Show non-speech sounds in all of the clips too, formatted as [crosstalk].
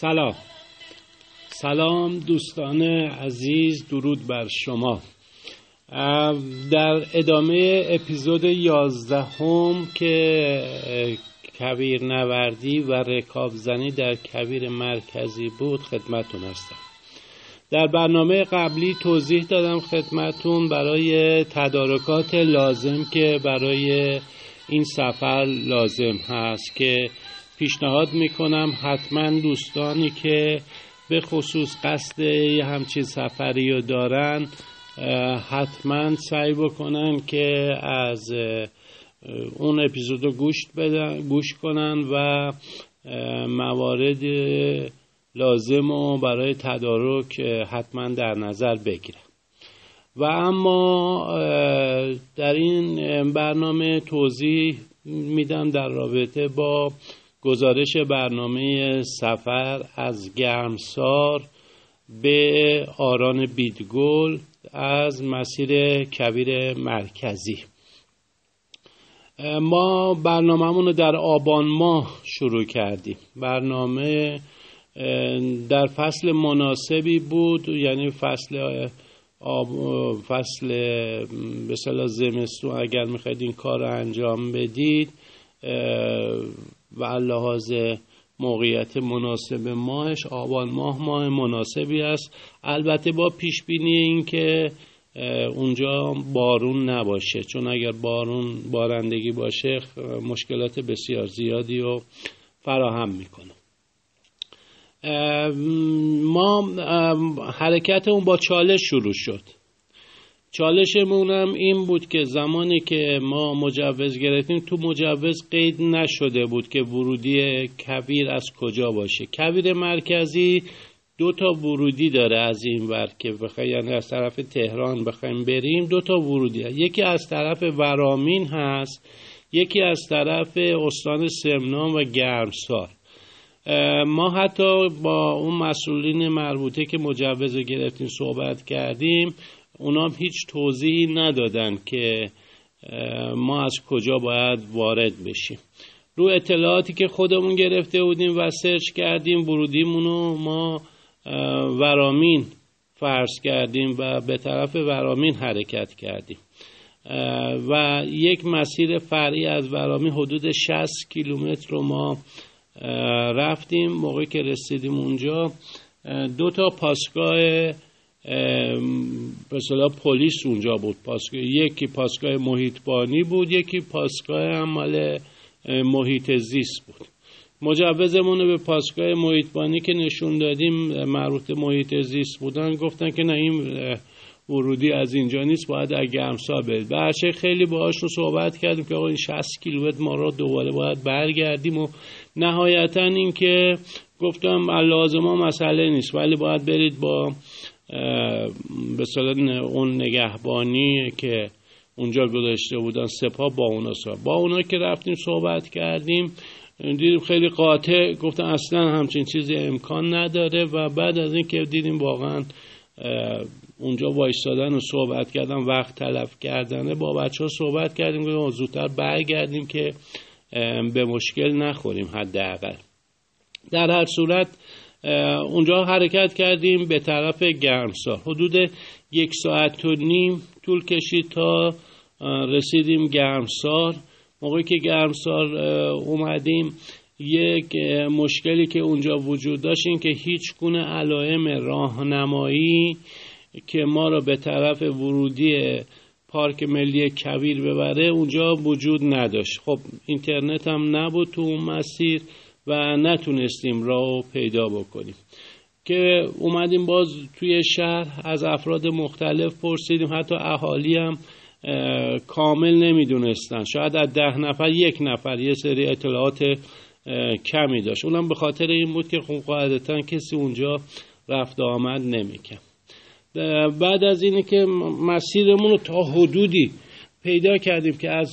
سلام. سلام دوستان عزیز درود بر شما. در ادامه اپیزود یازدهم که کویر نوردی و رکابزنی در کویر مرکزی بود خدمتون هستم. در برنامه قبلی توضیح دادم خدمتون برای تدارکات لازم که برای این سفر لازم هست که پیشنهاد می‌کنم حتما دوستانی که به خصوص قصد همچین سفری رو دارن حتما سعی بکنن که از اون اپیزود رو گوش, گوش کنن و موارد لازم و برای تدارک حتما در نظر بگیرن. و اما در این برنامه توضیح میدم در رابطه با گزارش برنامه سفر از گرمسار به آران بیدگل از مسیر کبیر مرکزی. ما برنامهمون رو در آبان ماه شروع کردیم. برنامه در فصل مناسبی بود یعنی فصل آب فصل به زمستون اگر می‌خواید این کار رو انجام بدید و لحاظ موقعیت مناسب ماهش آبان ماه ماه مناسبی است. البته با پیش بینی اینکه اونجا بارون نباشه چون اگر بارون بارندگی باشه مشکلات بسیار زیادی رو فراهم می‌کنه. ما حرکت اون با چالش شروع شد. چالشمون هم این بود که زمانی که ما مجوز گرفتیم تو مجوز قید نشده بود که ورودی کویر از کجا باشه کویر مرکزی دو تا ورودی داره از این ور که بخوای یعنی از طرف تهران بخوایم بریم دو تا ورودی هست. یکی از طرف ورامین هست یکی از طرف استان سمنان و گرمسار ما حتی با اون مسئولین مربوطه که مجوز گرفتیم صحبت کردیم اونا هیچ توضیحی ندادن که ما از کجا باید وارد بشیم. رو اطلاعاتی که خودمون گرفته بودیم و سرچ کردیم ورودیمونو ما ورامین فرض کردیم و به طرف ورامین حرکت کردیم. و یک مسیر فرعی از ورامین حدود 60 کیلومتر رو ما رفتیم. موقعی که رسیدیم اونجا دو تا پاسگاه مثلا پلیس اونجا بود. پاسگاه یکی پاسگاه محیطبانی بود یکی پاسگاه عمل محیط زیست بود. مجوزمون به پاسگاه محیطبانی که نشون دادیم مربوط محیط زیست بودن گفتن که نه این ورودی از اینجا نیست باید از گرمسار برید. برچه خیلی باهاشون صحبت کردیم که آقا این 60 کیلومتر ما را دوباره باید برگردیم و نهایتا اینکه گفتم لازم مسئله نیست ولی باید برید با به اون نگهبانی که اونجا گذاشته بودن سپاه با اونا صحبت با اونا که رفتیم صحبت کردیم دیدیم خیلی قاطع گفتن اصلا همچین چیزی امکان نداره و بعد از اینکه دیدیم واقعا اونجا وایستادن و صحبت کردن وقت تلف کردنه با بچه ها صحبت کردیم که زودتر برگردیم که به مشکل نخوریم حداقل. در هر صورت اونجا حرکت کردیم به طرف گرمسار حدود یک ساعت و نیم طول کشید تا رسیدیم گرمسار. موقعی که گرمسار اومدیم یک مشکلی که اونجا وجود داشت این که هیچ گونه علائم راهنمایی که ما را به طرف ورودی پارک ملی کویر ببره اونجا وجود نداشت. خب اینترنت هم نبود تو اون مسیر. و نتونستیم راه پیدا بکنیم. که اومدیم باز توی شهر از افراد مختلف پرسیدیم حتی اهالی هم کامل نمی‌دونستن. شاید از ده نفر یک نفر یه سری اطلاعات کمی داشت. اونم به خاطر این بود که خب قاعدتا کسی اونجا رفت آمد نمیکن بعد از اینه که مسیرمون رو تا حدودی پیدا کردیم که از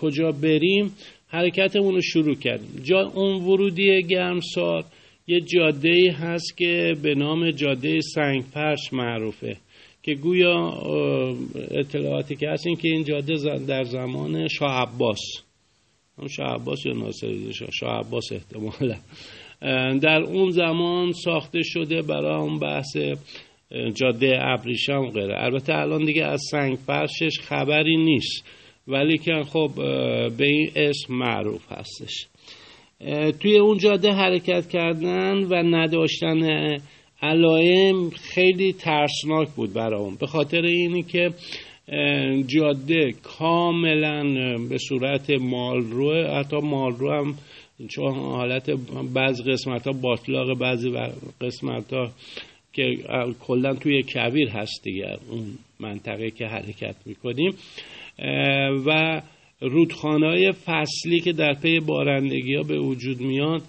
کجا بریم. حرکتمون رو شروع کردیم. جا اون ورودی گرمسار یه جاده هست که به نام جاده سنگ پرش معروفه که گویا اطلاعاتی که هست این که این جاده در زمان شاه عباس شاه عباس یا ناصر شاه شاه عباس احتمالا. در اون زمان ساخته شده برای اون بحث جاده ابریشم غیره. البته الان دیگه از سنگ فرشش خبری نیست. ولی که خب به این اسم معروف هستش. توی اون جاده حرکت کردن و نداشتن علائم خیلی ترسناک بود برام به خاطر اینی که جاده کاملا به صورت مالرو حتی مالرو هم چون حالت بعض قسمت ها باطلاق بعضی قسمت ها که کلا توی کبیر هست دیگه اون منطقه که حرکت می‌کنیم. و رودخانه های فصلی که در پی بارندگی ها به وجود میاد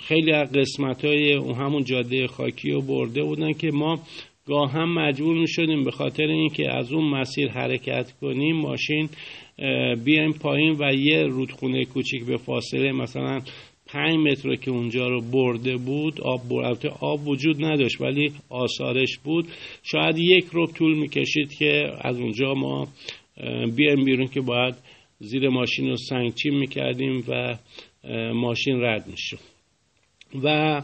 خیلی از قسمت های همون جاده خاکی رو برده بودن که ما گاه هم مجبور می شدیم به خاطر اینکه از اون مسیر حرکت کنیم ماشین بیایم پایین و یه رودخونه کوچیک به فاصله مثلا پنج متر که اونجا رو برده بود آب برده آب وجود نداشت ولی آثارش بود. شاید یک رو طول می‌کشید که از اونجا ما بیایم بیرون که باید زیر ماشین رو سنگچین می‌کردیم و ماشین رد می‌شد. و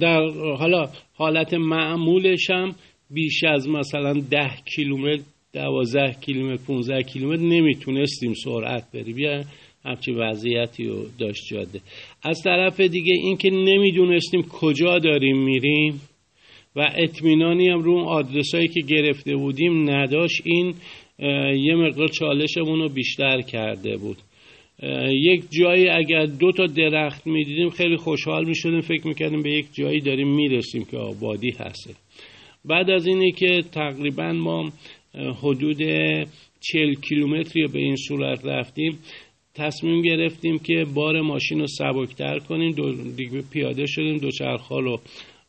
در حالا حالت معمولش هم بیش از مثلا ده کیلومتر دوازده کیلومتر 15 کیلومتر نمی‌تونستیم سرعت بریم. یا همچین وضعیتی رو داشت جاده. از طرف دیگه اینکه نمی‌دونستیم کجا داریم میریم و اطمینانی هم رو آدرس هایی که گرفته بودیم نداشت این یه مقدار چالشمون رو بیشتر کرده بود. یک جایی اگر دو تا درخت می‌دیدیم خیلی خوشحال می‌شدیم فکر می‌کردیم به یک جایی داریم می‌رسیم که آبادی هست بعد از اینه که تقریبا ما حدود چل کیلومتری به این صورت رفتیم تصمیم گرفتیم که بار ماشین رو سبکتر کنیم دو دیگه پیاده شدیم دوچرخها رو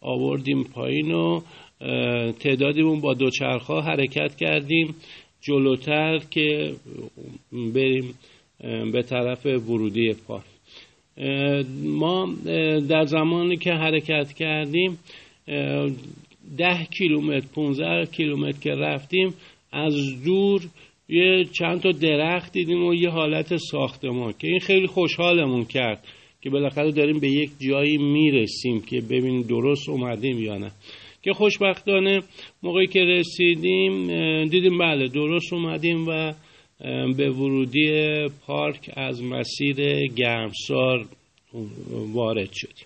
آوردیم پایین و تعدادیمون با دوچرخها حرکت کردیم جلوتر که بریم به طرف ورودی پارک ما در زمانی که حرکت کردیم ده کیلومتر 15 کیلومتر که رفتیم از دور یه چند تا درخت دیدیم و یه حالت ساختمان که این خیلی خوشحالمون کرد که بالاخره داریم به یک جایی می‌رسیم که ببینیم درست اومدیم یا نه. که خوشبختانه موقعی که رسیدیم دیدیم بله درست اومدیم و به ورودی پارک از مسیر گرمسار وارد شدیم.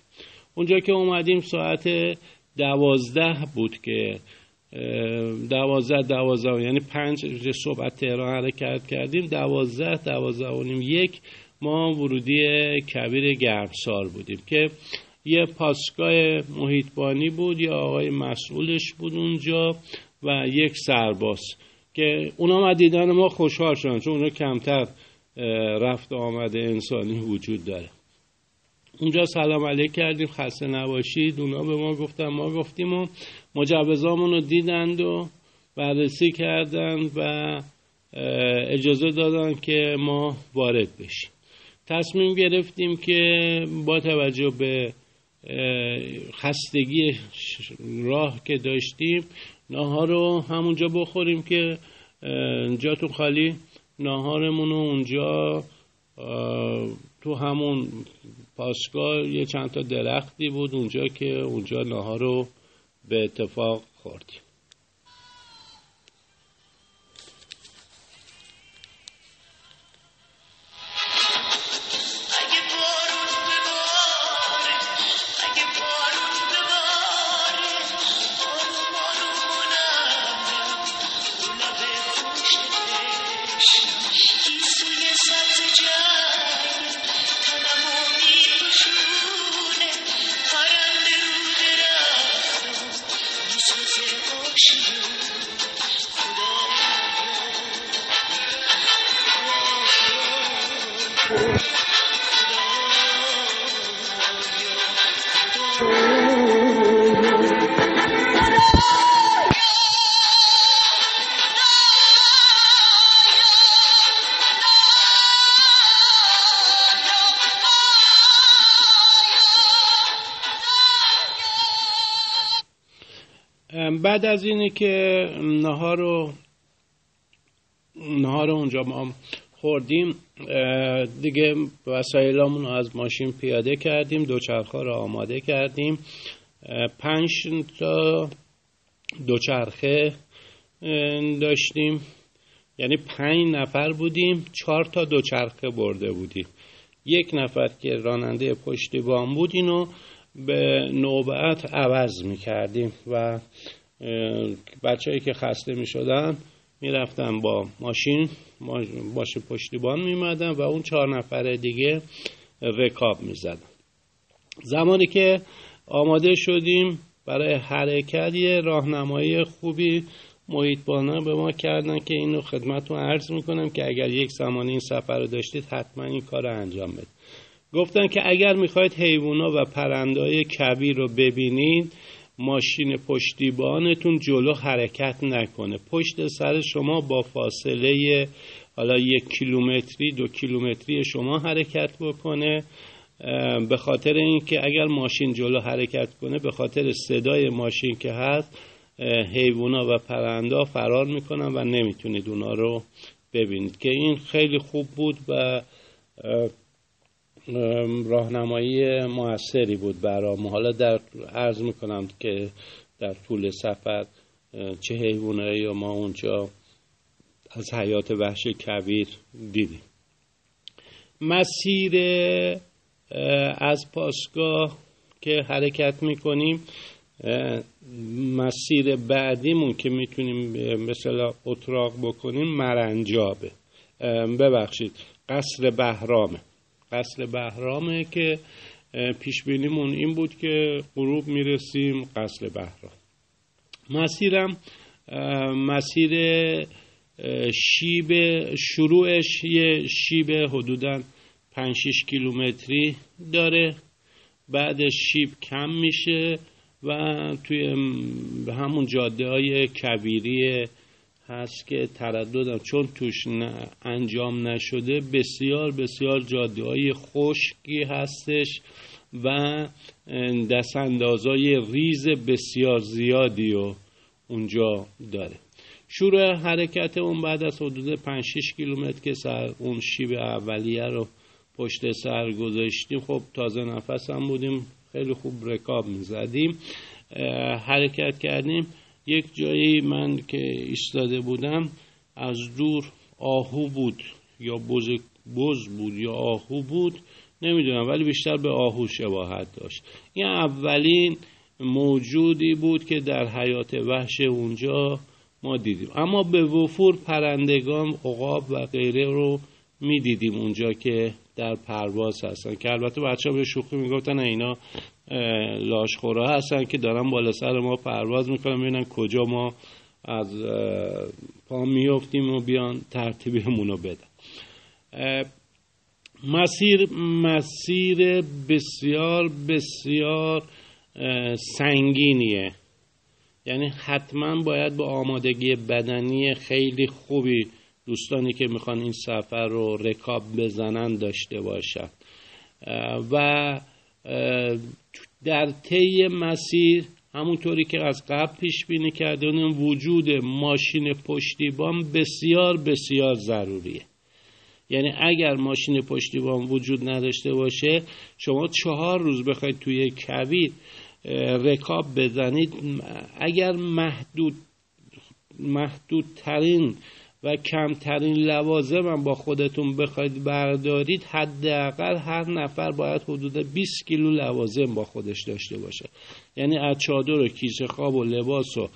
اونجا که اومدیم ساعت دوازده بود که دوازده دوازده یعنی پنج صبح تهران حرکت کردیم. دوازده دوازده و نیم یک ما ورودی کبیر گرمسار بودیم که یه پاسگاه محیطبانی بود یا آقای مسئولش بود اونجا و یک سرباز که اونا دیدن ما خوشحال شدن چون اونا کمتر رفت آمده انسانی وجود داره. اونجا سلام علیک کردیم خسته نباشید. اونا به ما گفتن ما گفتیم و مجوزامون رو دیدند و بررسی کردند و اجازه دادن که ما وارد بشیم. تصمیم گرفتیم که با توجه به خستگی راه که داشتیم ناهار رو همونجا بخوریم که جاتون خالی ناهارمون رو اونجا تو همون پاسگاه یه چند تا درختی بود اونجا که اونجا ناهار رو به اتفاق خوردیم. بعد از اینه که نهار رو نهار اونجا ما خوردیم دیگه وسایلامون رو از ماشین پیاده کردیم دوچرخه رو آماده کردیم. پنج تا دوچرخه داشتیم. یعنی پنج نفر بودیم چهار تا دوچرخه برده بودیم. یک نفر که راننده پشتیبان بود اینو به نوبت عوض می کردیم و بچههایی که خسته می شدن می رفتن با ماشین باش پشتیبان می مدن و اون چهار نفر دیگه رکاب می زدن زمانی که آماده شدیم برای حرکت یه راهنمایی خوبی محیط بانا به ما کردن که اینو خدمتتون عرض می‌کنم که اگر یک زمانی این سفر رو داشتید حتما این کار رو انجام بدید. گفتن که اگر می‌خواید حیوانا و پرندهای کبیر رو ببینید ماشین پشتیبانتون جلو حرکت نکنه. پشت سر شما با فاصله حالا یک کیلومتری دو کیلومتری شما حرکت بکنه. به خاطر اینکه اگر ماشین جلو حرکت کنه به خاطر صدای ماشین که هست حیوونا و پرنده فرار می‌کنن و نمی‌تونید اونا رو ببینید. که این خیلی خوب بود و راهنمایی موثری بود برام. حالا در عرض می‌کنم که در طول سفر چه حیوانایی ما اونجا از حیات وحش کبیر دیدیم. مسیر از پاسگاه که حرکت می‌کنیم مسیر بعدیمون که می‌تونیم مثلا اتراق بکنیم مرنجابه. ببخشید قصر بهرامه. قصر بهرامه که پیش بینیمون این بود که غروب می‌رسیم قصر بهرام. مسیرم مسیر شیب شروعش یه شیب حدودا 5 6 کیلومتری داره. بعدش شیب کم میشه و توی همون جاده های کبیری هست که ترددم چون توش انجام نشده بسیار بسیار جاده. های خشکی هستش و دستاندازای ریز بسیار زیادی رو اونجا داره. شروع حرکت اون بعد از حدود 5 6 کیلومتر که سر اون شیب اولیه رو پشت سر گذاشتیم. خب تازه نفس هم بودیم. خیلی خوب رکاب می‌زدیم. حرکت کردیم. یک جایی من که ایستاده بودم از دور آهو بود یا بز, بز بود یا آهو بود نمی‌دونم ولی بیشتر به آهو شباهت داشت. این اولین موجودی بود که در حیات وحش اونجا ما دیدیم. اما به وفور پرندگان عقاب و غیره رو می‌دیدیم اونجا که در پرواز هستن که البته بچه ها به شوخی می‌گفتن اینا لاشخورا هستن که دارن بالا سر ما پرواز می‌کنن ببینن کجا ما از پا میفتیم و بیان ترتیبمون رو بدن. مسیر مسیر بسیار بسیار سنگینیه. یعنی حتما باید با آمادگی بدنی خیلی خوبی دوستانی که می‌خوان این سفر رو رکاب بزنن داشته باشن. و در طی مسیر همونطوری که از قبل پیش بینی کردن وجود ماشین پشتیبان بسیار بسیار ضروریه. یعنی اگر ماشین پشتیبان وجود نداشته باشه شما چهار روز بخواید توی کویر رکاب بزنید اگر محدود محدودترین و کمترین لوازم هم با خودتون بخواید بردارید حداقل هر نفر باید حدود 20 کیلو لوازم با خودش داشته باشه یعنی از چادر و کیسه خواب و لباس و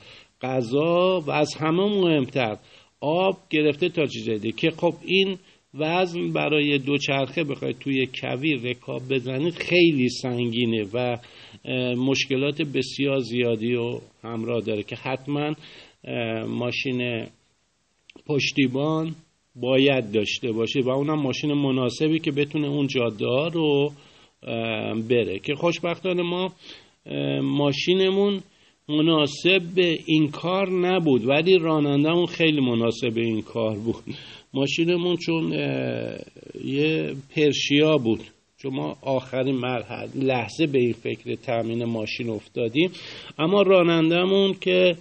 غذا و از همه مهمتر آب گرفته تا چیز دیگه. که خب این وزن برای دوچرخه بخواید توی کویر رکاب بزنید خیلی سنگینه و مشکلات بسیار زیادی رو همراه داره که حتما ماشین پشتیبان باید داشته باشه و اونم ماشین مناسبی که بتونه اون جاده رو بره. که خوشبختانه ما ماشینمون مناسب به این کار نبود ولی رانندهمون خیلی مناسب به این کار بود. ماشینمون چون یه پرشیا بود. چون ما آخرین مرحله لحظه به این فکر تامین ماشین افتادیم. اما رانندهمون که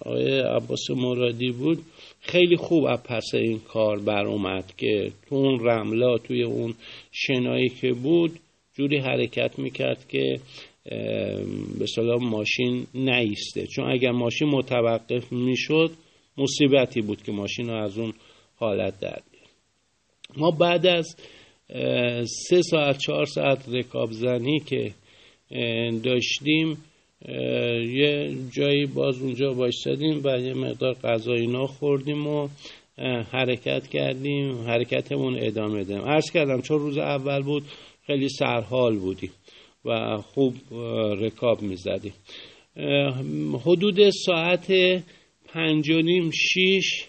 آقای عباس مرادی بود. خیلی خوب از پس این کار بر اومد که تو اون رملا توی اون شنایی که بود جوری حرکت می‌کرد که به صلاح ماشین نیسته. چون اگر ماشین متوقف می‌شد مصیبتی بود که ماشین رو از اون حالت در ما بعد از سه ساعت چهار ساعت رکاب زنی که داشتیم یه جایی باز اونجا بایستادیم و یه مقدار غذا اینا خوردیم و حرکت کردیم حرکتمون ادامه دادیم. عرض کردم چون روز اول بود خیلی سرحال بودیم و خوب رکاب می‌زدیم حدود ساعت پنج و نیم شیش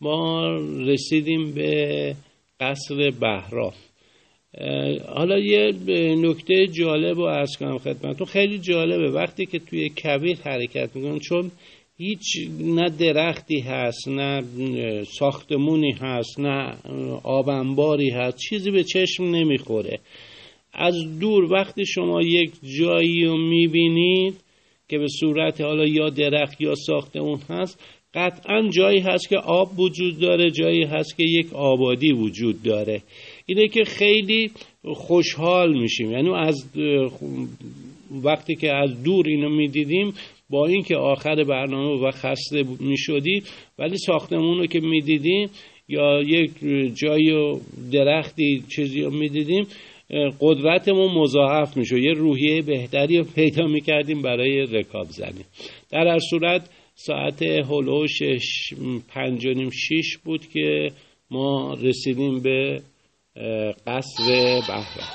ما رسیدیم به قصر بهرام حالا یه نکته جالب رو ارز کنم خدمتتون. خیلی جالبه. وقتی که توی کویر حرکت می‌کنن چون هیچ نه درختی هست نه ساختمونی هست نه آبنباری هست چیزی به چشم نمی‌خوره. از دور وقتی شما یک جایی رو می‌بینید که به صورت حالا یا درخت یا ساختمون هست قطعا جایی هست که آب وجود داره جایی هست که یک آبادی وجود داره. اینه که خیلی خوشحال میشیم. یعنی از وقتی که از دور اینو می‌دیدیم با اینکه آخر برنامه و خسته می‌شدی ولی ساختمون رو که می‌دیدیم یا یک جای درختی چیزی رو می‌دیدیم قدرتمون مضاعف میشه یه روحیه بهتری رو پیدا می‌کردیم برای رکاب زنی. در هر صورت ساعت هلوش پنج و نیم شیش بود که ما رسیدیم به قصر بهرام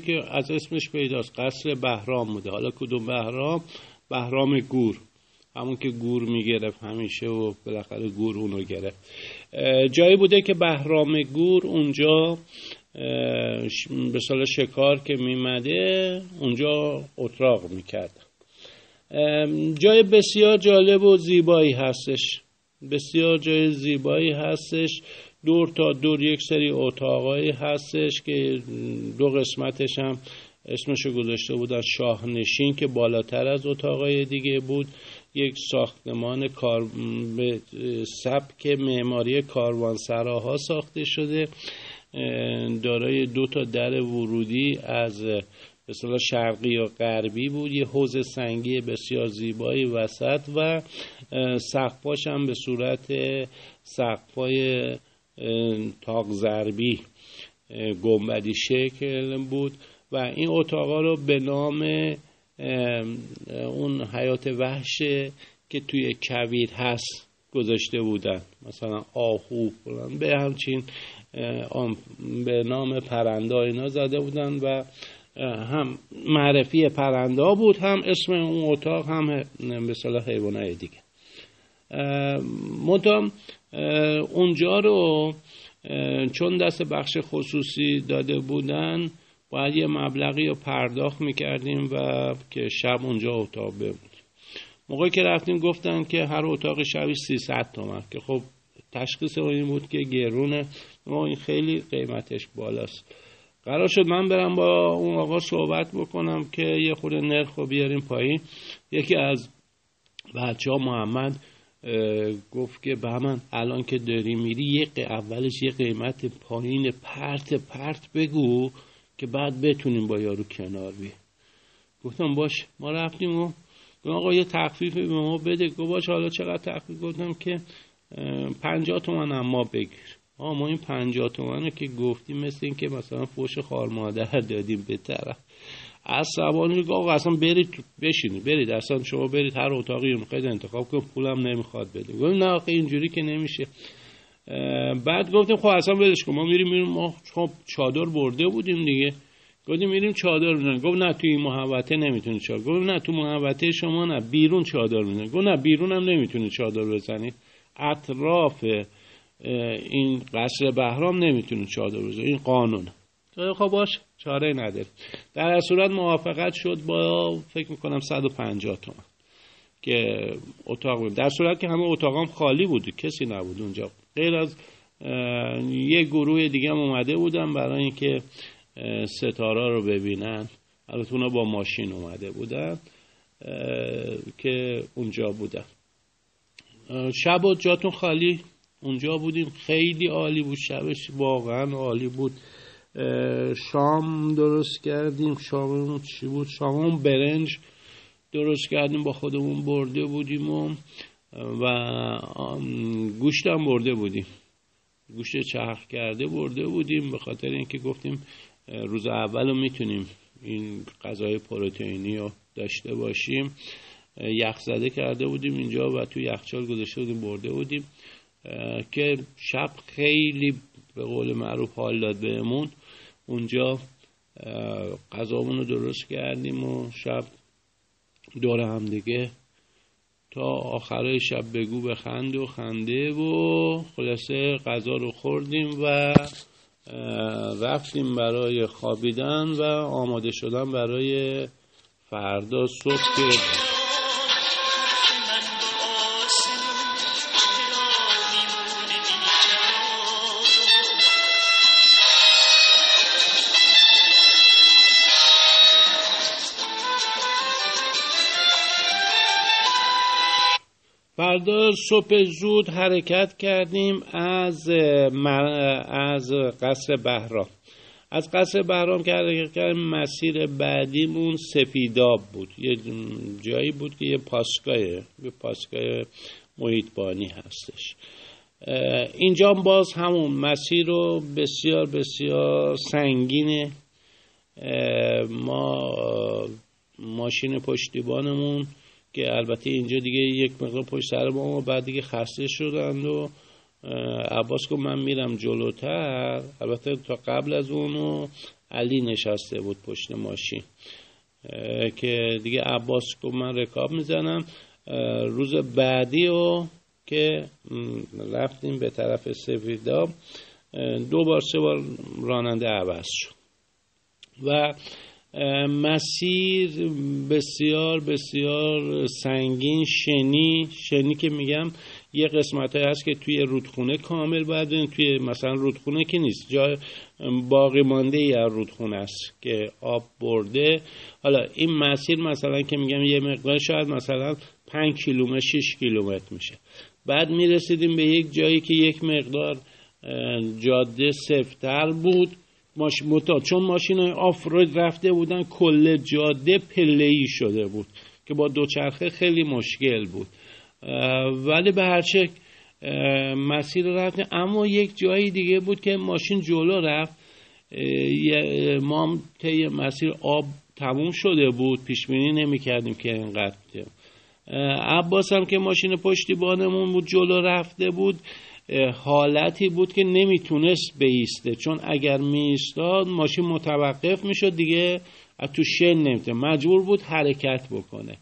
که از اسمش پیداست. قصر بهرام بوده. حالا کدوم بهرام؟ بهرام گور. همون که گور می‌گرفت همیشه و بالاخره گور اونو گرفت. جایی بوده که بهرام گور اونجا به سال شکار که میمده اونجا اتراق می‌کرد. جای بسیار جالب و زیبایی هستش. بسیار جای زیبایی هستش. دور تا دور یک سری اتاقایی هستش که دو قسمتش هم اسمشو گذاشته بودن شاهنشین که بالاتر از اتاقای دیگه بود. یک ساختمان کار به سبک معماری کاروانسراها ساخته شده. دارای دو تا در ورودی از به شرقی یا غربی بود. یه حوز سنگی بسیار زیبایی وسط و سقفاش هم به صورت سقفای تاق ضربی گنبدی شکل بود و این اتاقا رو به نام اون حیات وحش که توی کویر هست گذاشته بودن. مثلا آهو به همچین به نام پرنده اینا زده بودن و هم معرفی پرنده بود هم اسم اون اتاق هم به صلاح حیوانای دیگه. منتها اونجا رو چون دست بخش خصوصی داده بودن باید یه مبلغی رو پرداخت می‌کردیم و که شب اونجا اتاق بمونیم موقعی که رفتیم گفتن که هر اتاق شبی 300 تومن که خب تشخیص این بود که گرونه ما این خیلی قیمتش بالاست. قرار شد من برم با اون آقا صحبت بکنم که یه خورده نرخ رو بیاریم پایین. یکی از بچه ها محمد گفت که به من الان که داری میری یه اولش یه قیمت پایین پرت پرت بگو که بعد بتونیم با یارو کنار بی گفتم باش ما رفتیم و آقا یه تخفیف به ما بده. گفت باش حالا چقدر تخفیف؟ گفتم که پنجاه تومن اما بگیر. آه ما این پنجاه تومن رو که گفتیم مثل این که مثلا فوش خار مادر دادیم به طرف. عصبانی که آقا اصلا برید بشینید برید اصلا شما برید هر اتاقی می‌خواید انتخاب کنید پولم نمی‌خواد بده. گفتیم نه آقا اینجوری که نمیشه. بعد گفتیم خب اصلا بدش کن ما میریم میریم ما خب چادر برده بودیم دیگه. گفتیم میریم چادر بزنیم گفت نه توی محوطه نمی‌تونی چادر گفت نه تو محوطه شما نه بیرون چادر بزنید گفت نه بیرون هم نمی‌تونی چادر بزنید اطراف این قصر بهرام نمی‌تونی چادر بزنید این قانون. خب باش. چاره نداره در صورت موافقت شد با فکر می‌کنم 150 تومن که اتاق بود. در صورت که همه اتاقام خالی بود کسی نبود اونجا. غیر از یه گروه دیگه هم اومده بودن برای اینکه ستاره رو ببینن. البته اونا با ماشین اومده بودن که اونجا بودن. شب و جاتون خالی. اونجا بودیم خیلی عالی بود. شبش واقعا عالی بود. شام درست کردیم. شاممون چی بود؟ شاممون برنج درست کردیم با خودمون برده بودیم و, و گوشتم برده بودیم. گوشت چرخ کرده برده بودیم به خاطر اینکه گفتیم روز اول رو می‌تونیم این غذای پروتئینی رو داشته باشیم. یخ زده کرده بودیم اینجا و تو یخچال گذاشته بودیم برده بودیم. که شب خیلی به قول معروف حال داد بهمون. اونجا غذامون رو درست کردیم و شب دور هم دیگه. تا آخرای شب بگو به خنده و خنده و خلاصه غذا رو خوردیم و رفتیم برای خوابیدن و آماده شدن برای فردا صبح. فردا صبح زود حرکت کردیم از از قصر بهرام. از قصر بهرام که حرکت کردیم مسیر بعدیمون سپیداب بود. یه جایی بود که یه پاسگاه یه پاسگاه محیطبانی هستش. اینجا باز همون مسیر رو بسیار بسیار سنگینه. ما ماشین پشتیبانمون که البته اینجا دیگه یک مقدار پشت سر ما و بعد دیگه خسته شدند و عباس گفت من میرم جلوتر. البته تا قبل از اونو علی نشسته بود پشت ماشین. که دیگه عباس گفت من رکاب می‌زنم. روز بعدی و که رفتیم به طرف سفیداب دو بار سه بار راننده عوض شد. و مسیر بسیار بسیار سنگین شنی شنی که میگم یه قسمت هست که توی رودخونه کامل باید توی مثلا رودخونه که نیست جای باقی مانده رودخونه است که آب برده. حالا این مسیر مثلا که میگم یه مقدار شاید مثلا 5 کیلومتر 6 کیلومتر میشه. بعد می‌رسیدیم به یک جایی که یک مقدار جاده سفتر بود. ماش... متا... چون ماشین آفرود رفته بودن کل جاده پله شده بود که با دوچرخه خیلی مشکل بود. ولی به هر شکل مسیر رفتیم. اما یک جایی دیگه بود که ماشین جلو رفت. ما طی مسیر آب تموم شده بود. پیش بینی نمی کردیم که اینقدر. عباس هم که ماشین پشتیبانمون بود جلو رفته بود. حالتی بود که نمی‌تونست بیسته. چون اگر میستاد ماشین متوقف می‌شد دیگه تو شن نمی‌تونه. مجبور بود حرکت بکنه.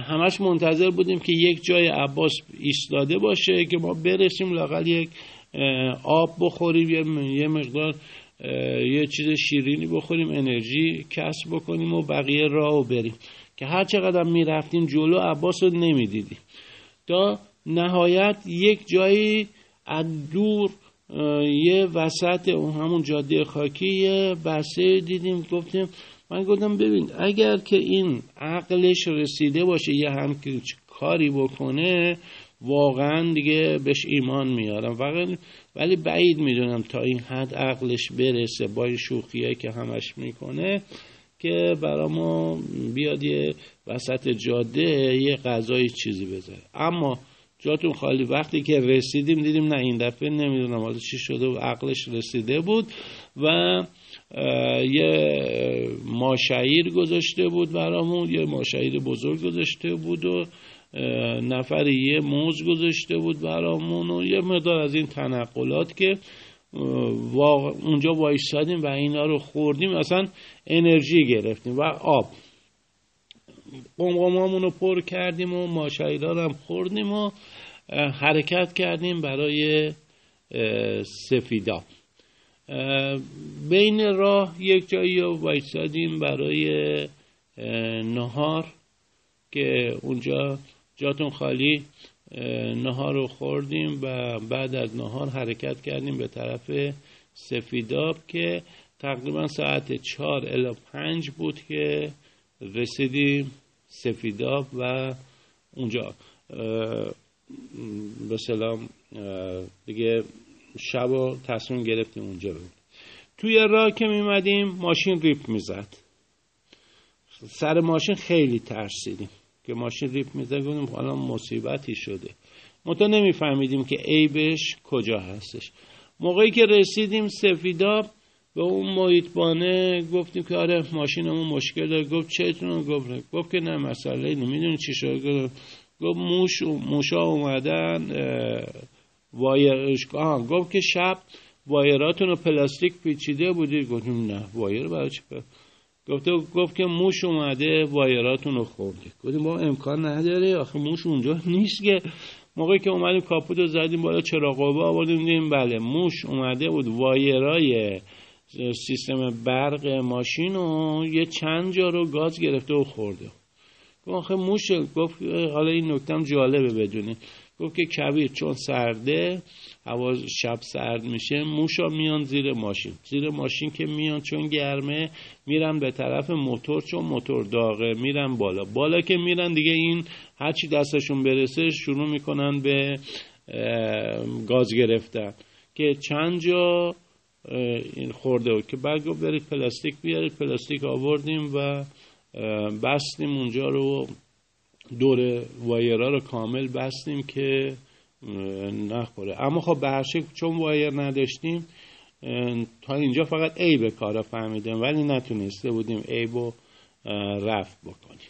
همش منتظر بودیم که یک جای عباس ایستاده باشه که ما برسیم لاقل یک آب بخوریم یه مقدار یه چیز شیرینی بخوریم انرژی کسب بکنیم و بقیه راه بریم. که هر چقدر می‌رفتیم جلو عباس رو نمی‌دیدیم. تا نهایت یک جایی از دور یه وسط اون همون جاده خاکی یه بسته دیدیم گفتیم من گفتم ببین اگر که این عقلش رسیده باشه یه هم کاری بکنه واقعا دیگه بهش ایمان میارم. فقط ولی بعید می‌دونم تا این حد عقلش برسه با این شوخیه که همش می‌کنه که برا ما بیاد یه وسط جاده یه غذای چیزی بذاره. اما جاتون خالی. وقتی که رسیدیم دیدیم نه این دفعه نمی‌دونم حالا چی شده و عقلش رسیده بود و یه ماشعیر گذاشته بود برامون یه ماشعیر بزرگ گذاشته بود و نفر یه موز گذاشته بود برامون و یه مقدار از این تنقلات که اونجا وایستادیم و اینا رو خوردیم. اصلا انرژی گرفتیم و آب. قمقمامون رو پر کردیم و ماشایلا هم خوردیم و حرکت کردیم برای سفیدا. بین راه یک جایی رو وایستادیم برای نهار که اونجا جاتون خالی. نهار رو خوردیم و بعد از نهار حرکت کردیم به طرف سفیداب که تقریبا ساعت چهار الا پنج بود که رسیدیم سفیداب و اونجا. به سلام دیگه شب و تصمیم گرفتیم اونجا بود توی راه که میمدیم ماشین ریپ می‌زد. سر ماشین خیلی ترسیدیم که ماشین ریپ می‌زد گفتیم حالا مصیبتی شده. ما تا نمیفهمیدیم که عیبش کجا هستش. موقعی که رسیدیم سفیداب به اون محیطبانه گفتیم که آره ماشینمون مشکل داره. گفت چتون گفت گفت که نه مسئله نمی‌دونی چی شده گفت موش موشا اومدن وایرش گفت که شب وایراتون رو پلاستیک پیچیده بودید. گفتیم نه وایر برای چی؟ گفت گفت که موش اومده وایراتون رو خورده. گفتیم با امکان نداره آخه موش اونجا [laughs] نیست که. موقعی که اومدیم کاپوت رو زدیم بالا چراغابه آوردیم دیدیم بله موش اومده بود وایرای سیستم برق ماشین و یه چند جا رو گاز گرفته و خورده. گفت آخه موش گفت حالا این نکتم جالبه بدونی. گفت که کبیر چون سرده هوا شب سرد میشه موشا میان زیر ماشین. زیر ماشین که میان چون گرمه میرن به طرف موتور چون موتور داغه میرن بالا. بالا که میرن دیگه این هرچی دستشون برسه شروع می‌کنن به گاز گرفتن. که چند جا این خورده بود که بعد گفت برید پلاستیک بیارید پلاستیک آوردیم و بستیم اونجا رو دور وایرها رو کامل بستیم که نخوره. اما خب به چون وایر نداشتیم تا اینجا فقط ای به کارا فهمیدیم ولی نتونسته بودیم ای رو رفت بکنیم.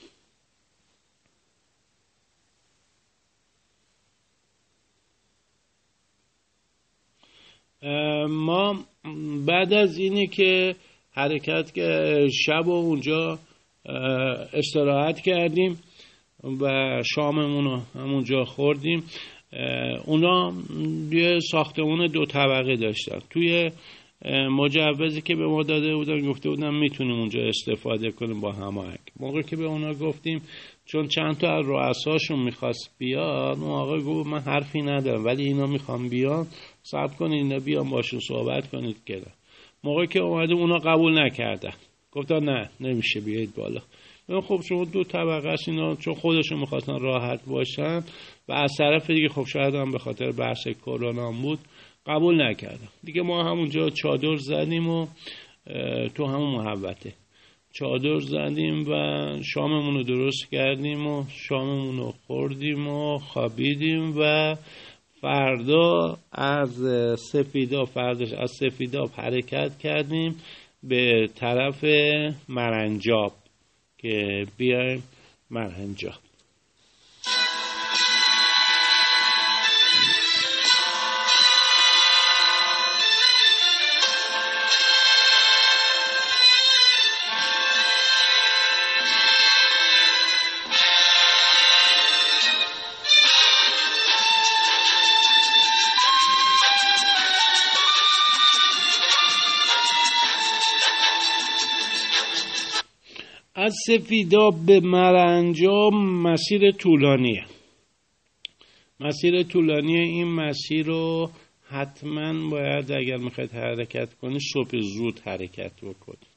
ما بعد از اینی که حرکت که شب و اونجا استراحت کردیم و شاممون رو همونجا خوردیم. اونا یه ساختمون دو طبقه داشتن. توی مجوزی که به ما داده بودن گفته بودن می‌تونیم اونجا استفاده کنیم با هماهنگ. موقع که به اونا گفتیم چون چند تا از رؤساشون می‌خواست بیاد اون آقا گفت من حرفی ندارم ولی اینا می‌خوام بیان صبر کنید اینا بیان باشون صحبت کنید که موقعی که اومده اونا قبول نکردن. گفتن نه نمیشه بیاید بالا. خب شما دو طبقه است اینا چون خودشون می‌خواستن راحت باشن و از طرف دیگه خب شاید هم به خاطر بحث کرونا بود قبول نکردم دیگه ما همونجا چادر زدیم و تو همون محبته چادر زدیم و شاممون رو درست کردیم و شاممون رو خوردیم و خوابیدیم و فردا از سفیدا فرداش از سفیدا حرکت کردیم. به طرف مرنجاب که بیایم مرنجاب. از سفیداب به مرنجام مسیر طولانیه. مسیر طولانی این مسیر رو حتما باید اگر می‌خواید حرکت کنی صبح زود حرکت بکنید.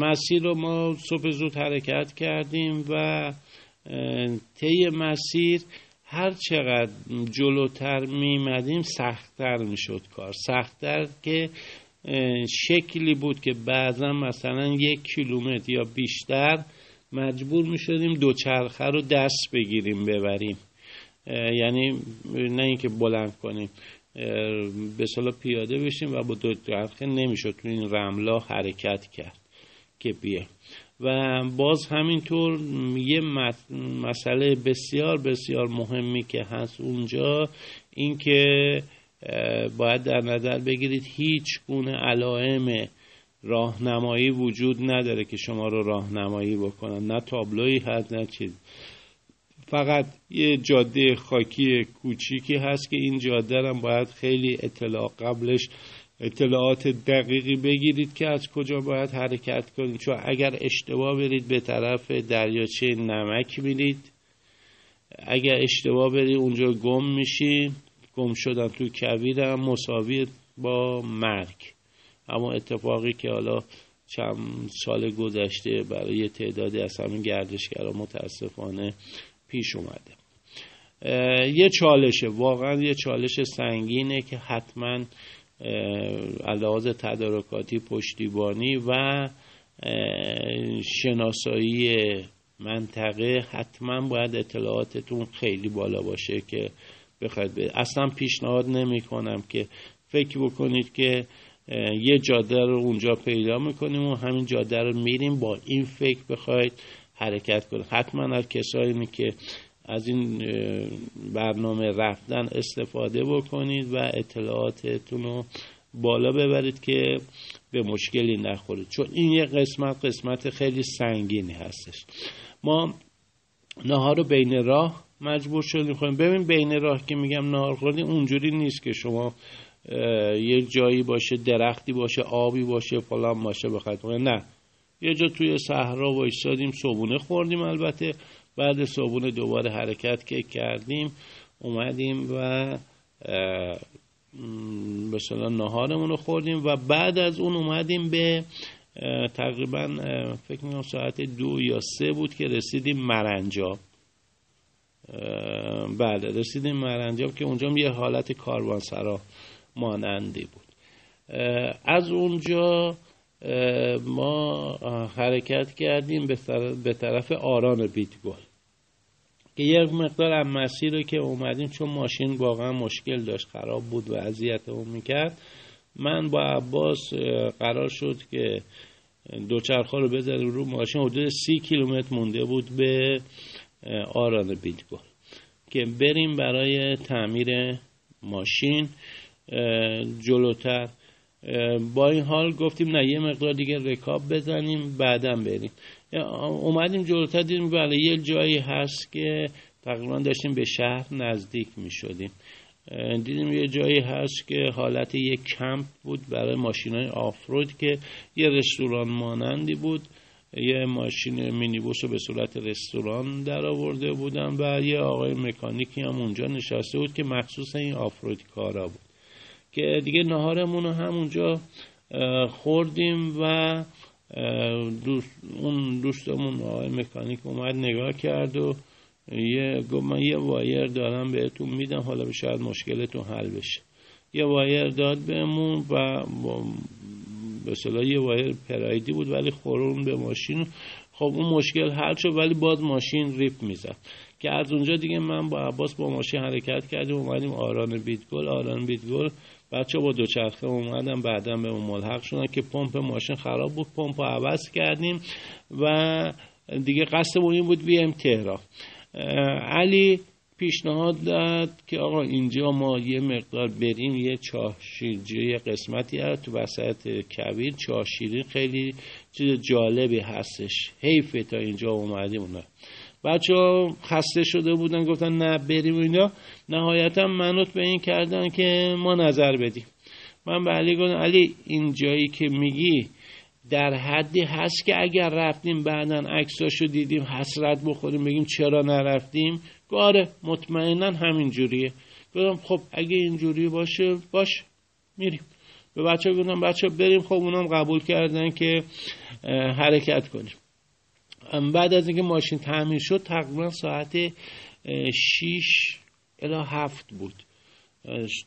مسیر رو ما صبح زود حرکت کردیم و طی مسیر هر چقدر جلوتر میمدیم سختتر می‌شد کار. سختتر که شکلی بود که بعضا مثلا یک کیلومتر یا بیشتر مجبور می شدیم دوچرخه رو دست بگیریم ببریم. یعنی نه اینکه بلند کنیم به صلاح پیاده بشیم و با دو چرخه نمی‌شد تو این رملا حرکت کرد که بیه. و باز همینطور یه مسئله بسیار بسیار مهمی که هست اونجا اینکه باید در نظر بگیرید هیچ گونه علائم راهنمایی وجود نداره که شما رو راهنمایی بکنن. نه تابلویی هست نه چیز. فقط یه جاده خاکی کوچیکی هست که این جاده هم باید خیلی اطلاع قبلش اطلاعات دقیقی بگیرید که از کجا باید حرکت کنید. چون اگر اشتباه برید به طرف دریاچه نمک میرید. اگر اشتباه برید اونجا گم میشید گم شدن تو کویر هم مساوی با مرگ. اما اتفاقی که حالا چند سال گذشته برای تعدادی از همین گردشگرا متاسفانه پیش اومده. یه چالشه واقعا یه چالش سنگینه که حتما علاوز تدارکاتی پشتیبانی و شناسایی منطقه حتما باید اطلاعاتتون خیلی بالا باشه که بخواید اصلا پیشنهاد نمی کنم که فکر بکنید که یه جاده رو اونجا پیدا می‌کنیم و همین جاده رو میریم با این فکر بخواید حرکت کنید. حتما از کسایی که از این برنامه رفتن استفاده بکنید و اطلاعاتتون رو بالا ببرید که به مشکلی نخورید. چون این یه قسمت قسمت خیلی سنگینی هستش. ما نهار رو بین راه مجبور شدیم خواهیم. ببین بین راه که میگم نهار خوردیم اونجوری نیست که شما یه جایی باشه درختی باشه آبی باشه فلان باشه بخواید. نه. یه جا توی صحرا وایسادیم صبونه خوردیم البته. بعد صبونه دوباره حرکت که کردیم اومدیم و صلاح نهارمون رو خوردیم و بعد از اون اومدیم به تقریبا فکر می‌کنم ساعت دو یا سه بود که رسیدیم مرنجاب بله رسیدیم مرنجاب که اونجا یه حالت کاروانسرا مانندی بود. از اونجا ما حرکت کردیم به طرف آران بیتگل که یک مقدار از مسیر رو که اومدیم چون ماشین واقعا مشکل داشت خراب بود و اذیت اون می‌کرد. من با عباس قرار شد که دوچرخه رو بذاریم رو ماشین حدود سی کیلومتر مونده بود به آران بیتگل که بریم برای تعمیر ماشین جلوتر. با این حال گفتیم نه یه مقدار دیگه رکاب بزنیم بعدا بریم. اومدیم جلوتر دیدیم بله یه جایی هست که تقریبا داشتیم به شهر نزدیک می شدیم دیدیم یه جایی هست که حالت یه کمپ بود برای ماشین های آفرود که یه رستوران مانندی بود. یه ماشین مینیبوس رو به صورت رستوران در آورده بودن و یه آقای مکانیکی هم اونجا نشسته بود که مخصوص این آفرودی کارا بود. که دیگه نهارمون رو همونجا خوردیم و دوست اون دوستمون آقای مکانیک اومد نگاه کرد و یه گفت من یه وایر دارم بهتون میدم حالا شاید مشکلتون حل بشه. یه وایر داد بهمون و به یه وایر پرایدی بود ولی خورد اون به ماشین. خب اون مشکل حل شد ولی باز ماشین ریپ می‌زد. که از اونجا دیگه من با عباس با ماشین حرکت کردیم اومدیم آران بیدگل. آران بیدگل بچه با دوچرخه اومدن بعدا به اون ملحق شدن که پمپ ماشین خراب بود پمپ عوض کردیم و دیگه قصدمون این بود بیایم تهران. علی پیشنهاد داد که آقا اینجا ما یه مقدار بریم یه چاه یه قسمتی هست تو وسط کبیر چاه شیرین خیلی چیز جالبی هستش. حیفه تا اینجا اومدیم اونا. بچه خسته شده بودن گفتن نه بریم اینا. نهایتا منوط به این کردن که ما نظر بدیم. من به علی گفتم علی این جایی که میگی در حدی هست که اگر رفتیم بعدا عکساشو دیدیم حسرت بخوریم بگیم چرا نرفتیم؟ آره مطمئنا همین جوریه. گفتم خب اگه اینجوری باشه باش میریم. به بچه گفتم بچه بریم. خب اونم قبول کردن که حرکت کنیم. بعد از اینکه ماشین تعمیر شد تقریبا ساعت 6 الا هفت بود.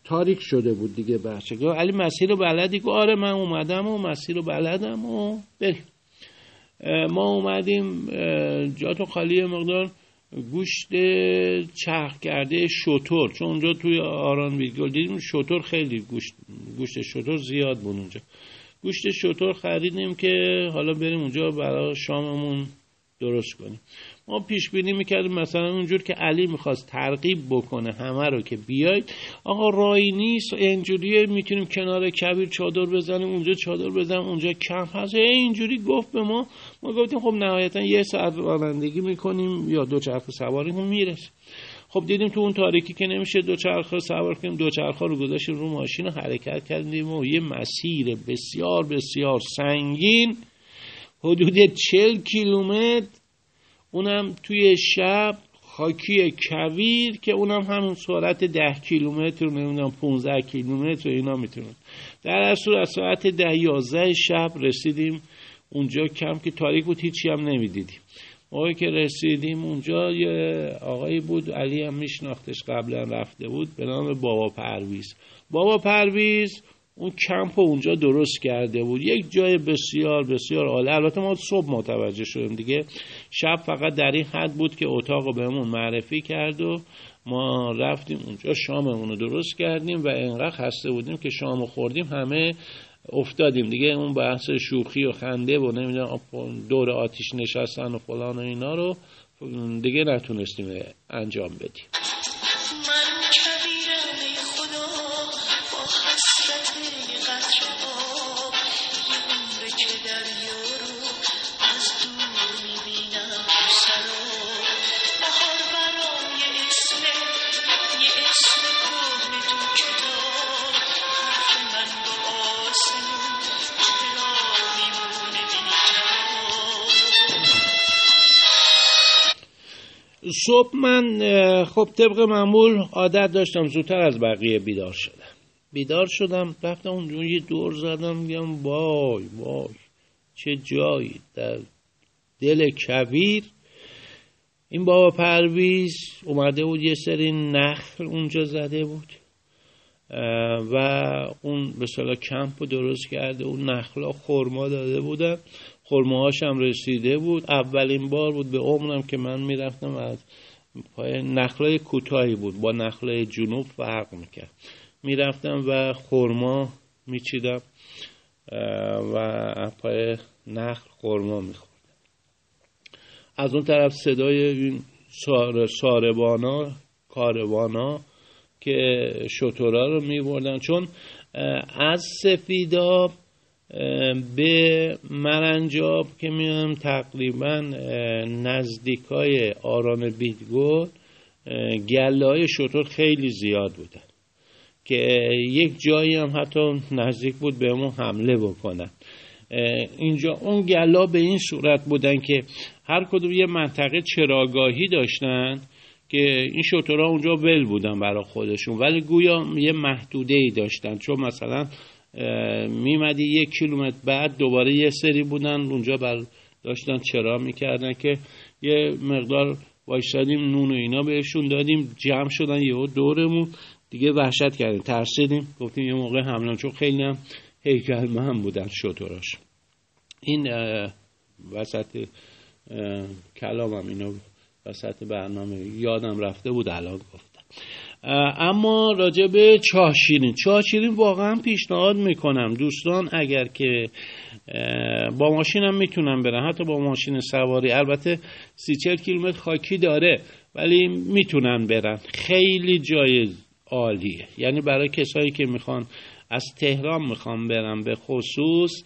تاریک شده بود دیگه بچه. گفت علی مسیر رو بلدی؟ گفت آره من اومدم و مسیر رو بلدم و بریم. ما اومدیم جاتون خالی مقدار. گوشت چرخ کرده شطور. چون اونجا توی آران بیدگل دیدیم شطور خیلی گوشت گوشت شطور زیاد بود اونجا. گوشت شطور خریدیم که حالا بریم اونجا برای شاممون درست کنیم. ما پیش بینی می‌کردیم مثلا اونجور که علی می‌خواست ترغیب بکنه همه رو که بیاید آقا رای نیست اینجوری می‌تونیم کنار کبیر چادر بزنیم اونجا چادر بزنیم اونجا کمپ هست. اینجوری گفت به ما ما گفتیم خب نهایتا یه ساعت رانندگی می‌کنیم یا دو چرخ سواری هم می‌رسه. خب دیدیم تو اون تاریکی که نمیشه دو چرخ سوار کنیم دو چرخ رو گذاشتیم رو ماشین رو حرکت کردیم و یه مسیر بسیار بسیار سنگین حدود چل کیلومتر اونم توی شب خاکی کویر که اونم همون سرعت ده کیلومتر نمی‌دونم 15 کیلومتر اینا می‌تونن در اصل از ساعت ده یازده شب رسیدیم اونجا کم که تاریک بود هیچی هم نمی‌دیدیم. موقعی که رسیدیم اونجا یه آقایی بود علی هم میشناختش قبلا رفته بود به نام بابا پرویز. بابا پرویز اون کمپ اونجا درست کرده بود. یک جای بسیار بسیار عالی. البته ما صبح متوجه شدیم دیگه. شب فقط در این حد بود که اتاق بهمون معرفی کرد و ما رفتیم اونجا. شاممون رو درست کردیم و انقدر خسته بودیم که شام خوردیم. همه افتادیم دیگه. اون بحث شوخی و خنده و نمی‌دونم دور آتیش نشستن و فلان و اینا رو دیگه نتونستیم انجام بدیم. صبح من خب طبق معمول عادت داشتم زودتر از بقیه بیدار شدم. بیدار شدم رفتم اونجا یه دور زدم میگم وای وای چه جایی در دل کبیر این بابا پرویز اومده بود یه سری نخل اونجا زده بود و اون به صلاح کمپ درست کرده اون نخلا خورما داده بودن. خورماهاش هم رسیده بود. اولین بار بود به عمرم که من می‌رفتم از پای نخلای کوتاهی بود. با نخلای جنوب فرق می‌کرد. می‌رفتم و خورما میچیدم و پای نخل خورما میخوردم. از اون طرف صدای این ساربانا کاروانا که شطورا رو میبردن. چون از سفیداب به مرنجاب که میام تقریبا نزدیکای آران بیدگل گله های شطور خیلی زیاد بودن که یک جایی هم حتی نزدیک بود به ما حمله بکنن. اینجا اون گلا به این صورت بودن که هر کدوم یه منطقه چراگاهی داشتن که این شطورها اونجا ول بودن برای خودشون. ولی گویا یه محدوده ای داشتن. چون مثلا میمدی یک کیلومتر بعد دوباره یه سری بودن اونجا بر داشتن چرا می‌کردن که یه مقدار وایستادیم نون و اینا بهشون دادیم جمع شدن یهو دورمون. دیگه وحشت کردیم ترسیدیم. گفتیم یه موقع حمله چون خیلی هم هیکل هم بودن شطوراش این وسط کلامم اینو وسط برنامه یادم رفته بود الان گفتم. اما راجع به چاشیرین چاشیرین واقعا پیشنهاد می‌کنم. دوستان اگر که با ماشینم می‌تونم برن حتی با ماشین سواری. البته سی چل کیلومتر خاکی داره ولی می‌تونن برن. خیلی جای عالیه. یعنی برای کسایی که می‌خوان از تهران می‌خوام برم به خصوص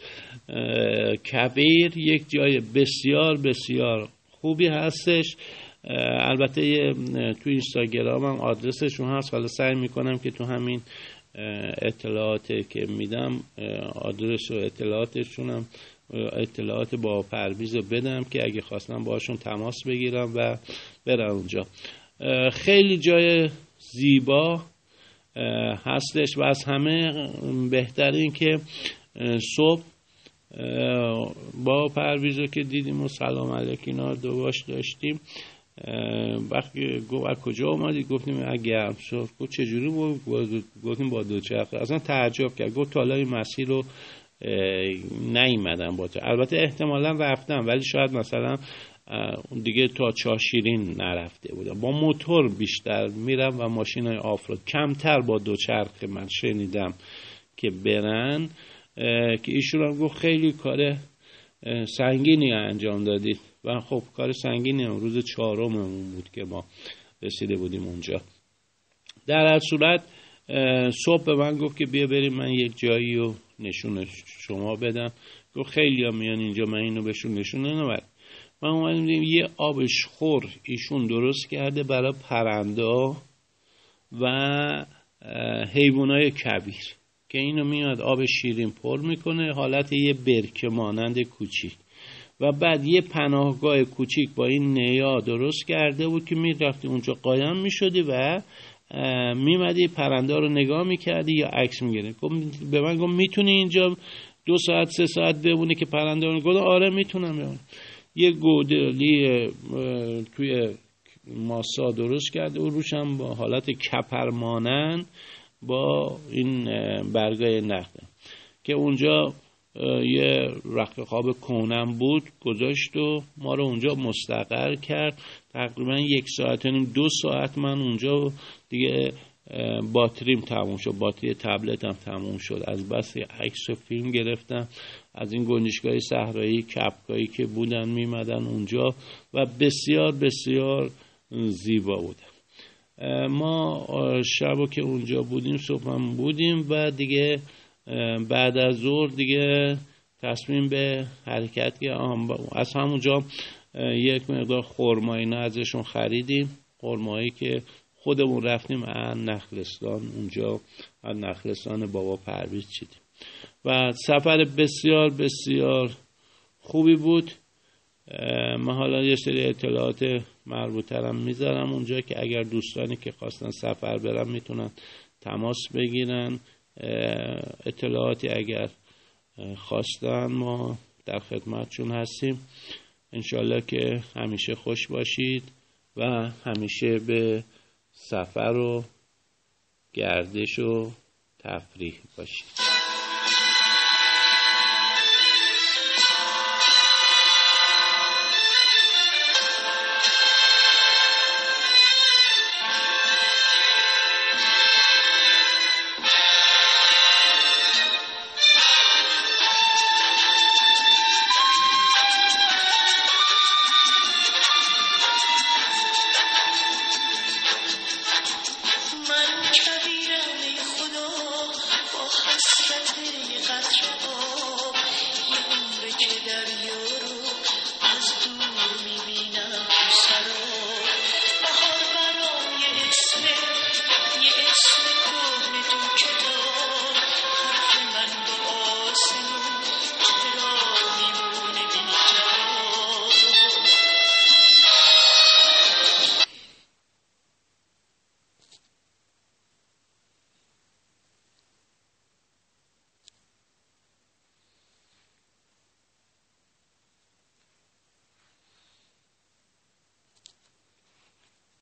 کبیر یک جای بسیار بسیار خوبی هستش. البته تو اینستاگرام هم آدرسشون هست. حالا سعی می‌کنم که تو همین اطلاعات که میدم آدرس و اطلاعاتشون هم اطلاعات با پرویز رو بدم که اگه خواستم باشون تماس بگیرم و برم اونجا. خیلی جای زیبا هستش و از همه بهترین که صبح با پرویز که دیدیم و سلام علیک اینا دوباش داشتیم. وقتی گفت از کجا آمدی گفتیم اگه شد گفت چجوری بود؟ گفتیم با دوچرخه. اصلا تعجب کرد. گفت حالا این مسیر رو نیومدم با تو. البته احتمالا رفتم ولی شاید مثلا دیگه تا چاشیرین نرفته بودم. با موتور بیشتر میرم و ماشین های آفرود. کمتر با دوچرخ من شنیدم که برن که ایشون هم گفت خیلی کار سنگینی انجام دادید. و خب کار سنگینی هم. روز چهارممون بود که ما رسیده بودیم اونجا. در هر صورت صبح به من گفت که بیا بریم من یک جایی رو نشون شما بدم. گفت خیلی ها میان اینجا من اینو بهشون نشون نمیدم. من اومدیم یه آبش خور ایشون درست کرده برای پرنده و حیوانای کبیر که اینو میاد آب شیرین پر می‌کنه حالت یه برکه مانند کوچیک. و بعد یه پناهگاه کوچیک با این نیا درست کرده بود که می‌رفتی اونجا قایم می‌شدی و میمدی پرنده رو نگاه می‌کردی یا عکس می‌گیری به من گفت می‌تونی اینجا دو ساعت سه ساعت بمونی که پرنده رو گفت آره می‌تونم یه گودلی توی ماسا درست کرده و روش هم با حالت کپرمانن با این برگای نخته که اونجا یه رخت خواب کونم بود گذاشت و ما رو اونجا مستقر کرد. تقریبا یک ساعت یعنی دو ساعت من اونجا دیگه باتریم تموم شد. باتری تبلتم تموم شد. از بس عکس و فیلم گرفتم. از این گنجشگاه صحرایی کپکایی که بودن میمدن اونجا و بسیار بسیار زیبا بودن. ما شب که اونجا بودیم صبح هم بودیم و دیگه بعد از ظهر دیگه تصمیم به حرکت که از همونجا یک مقدار خرمایی نه ازشون خریدیم. خرمایی که خودمون رفتیم از نخلستان. اونجا از نخلستان بابا پرویز چیدیم. و سفر بسیار بسیار خوبی بود. من حالا یه سری اطلاعات مربوطترم می‌ذارم اونجا که اگر دوستانی که خواستن سفر برن می‌تونن تماس بگیرن. اطلاعاتی اگر خواستن ما در خدمتشون هستیم. انشالله که همیشه خوش باشید و همیشه به سفر و گردش و تفریح باشید.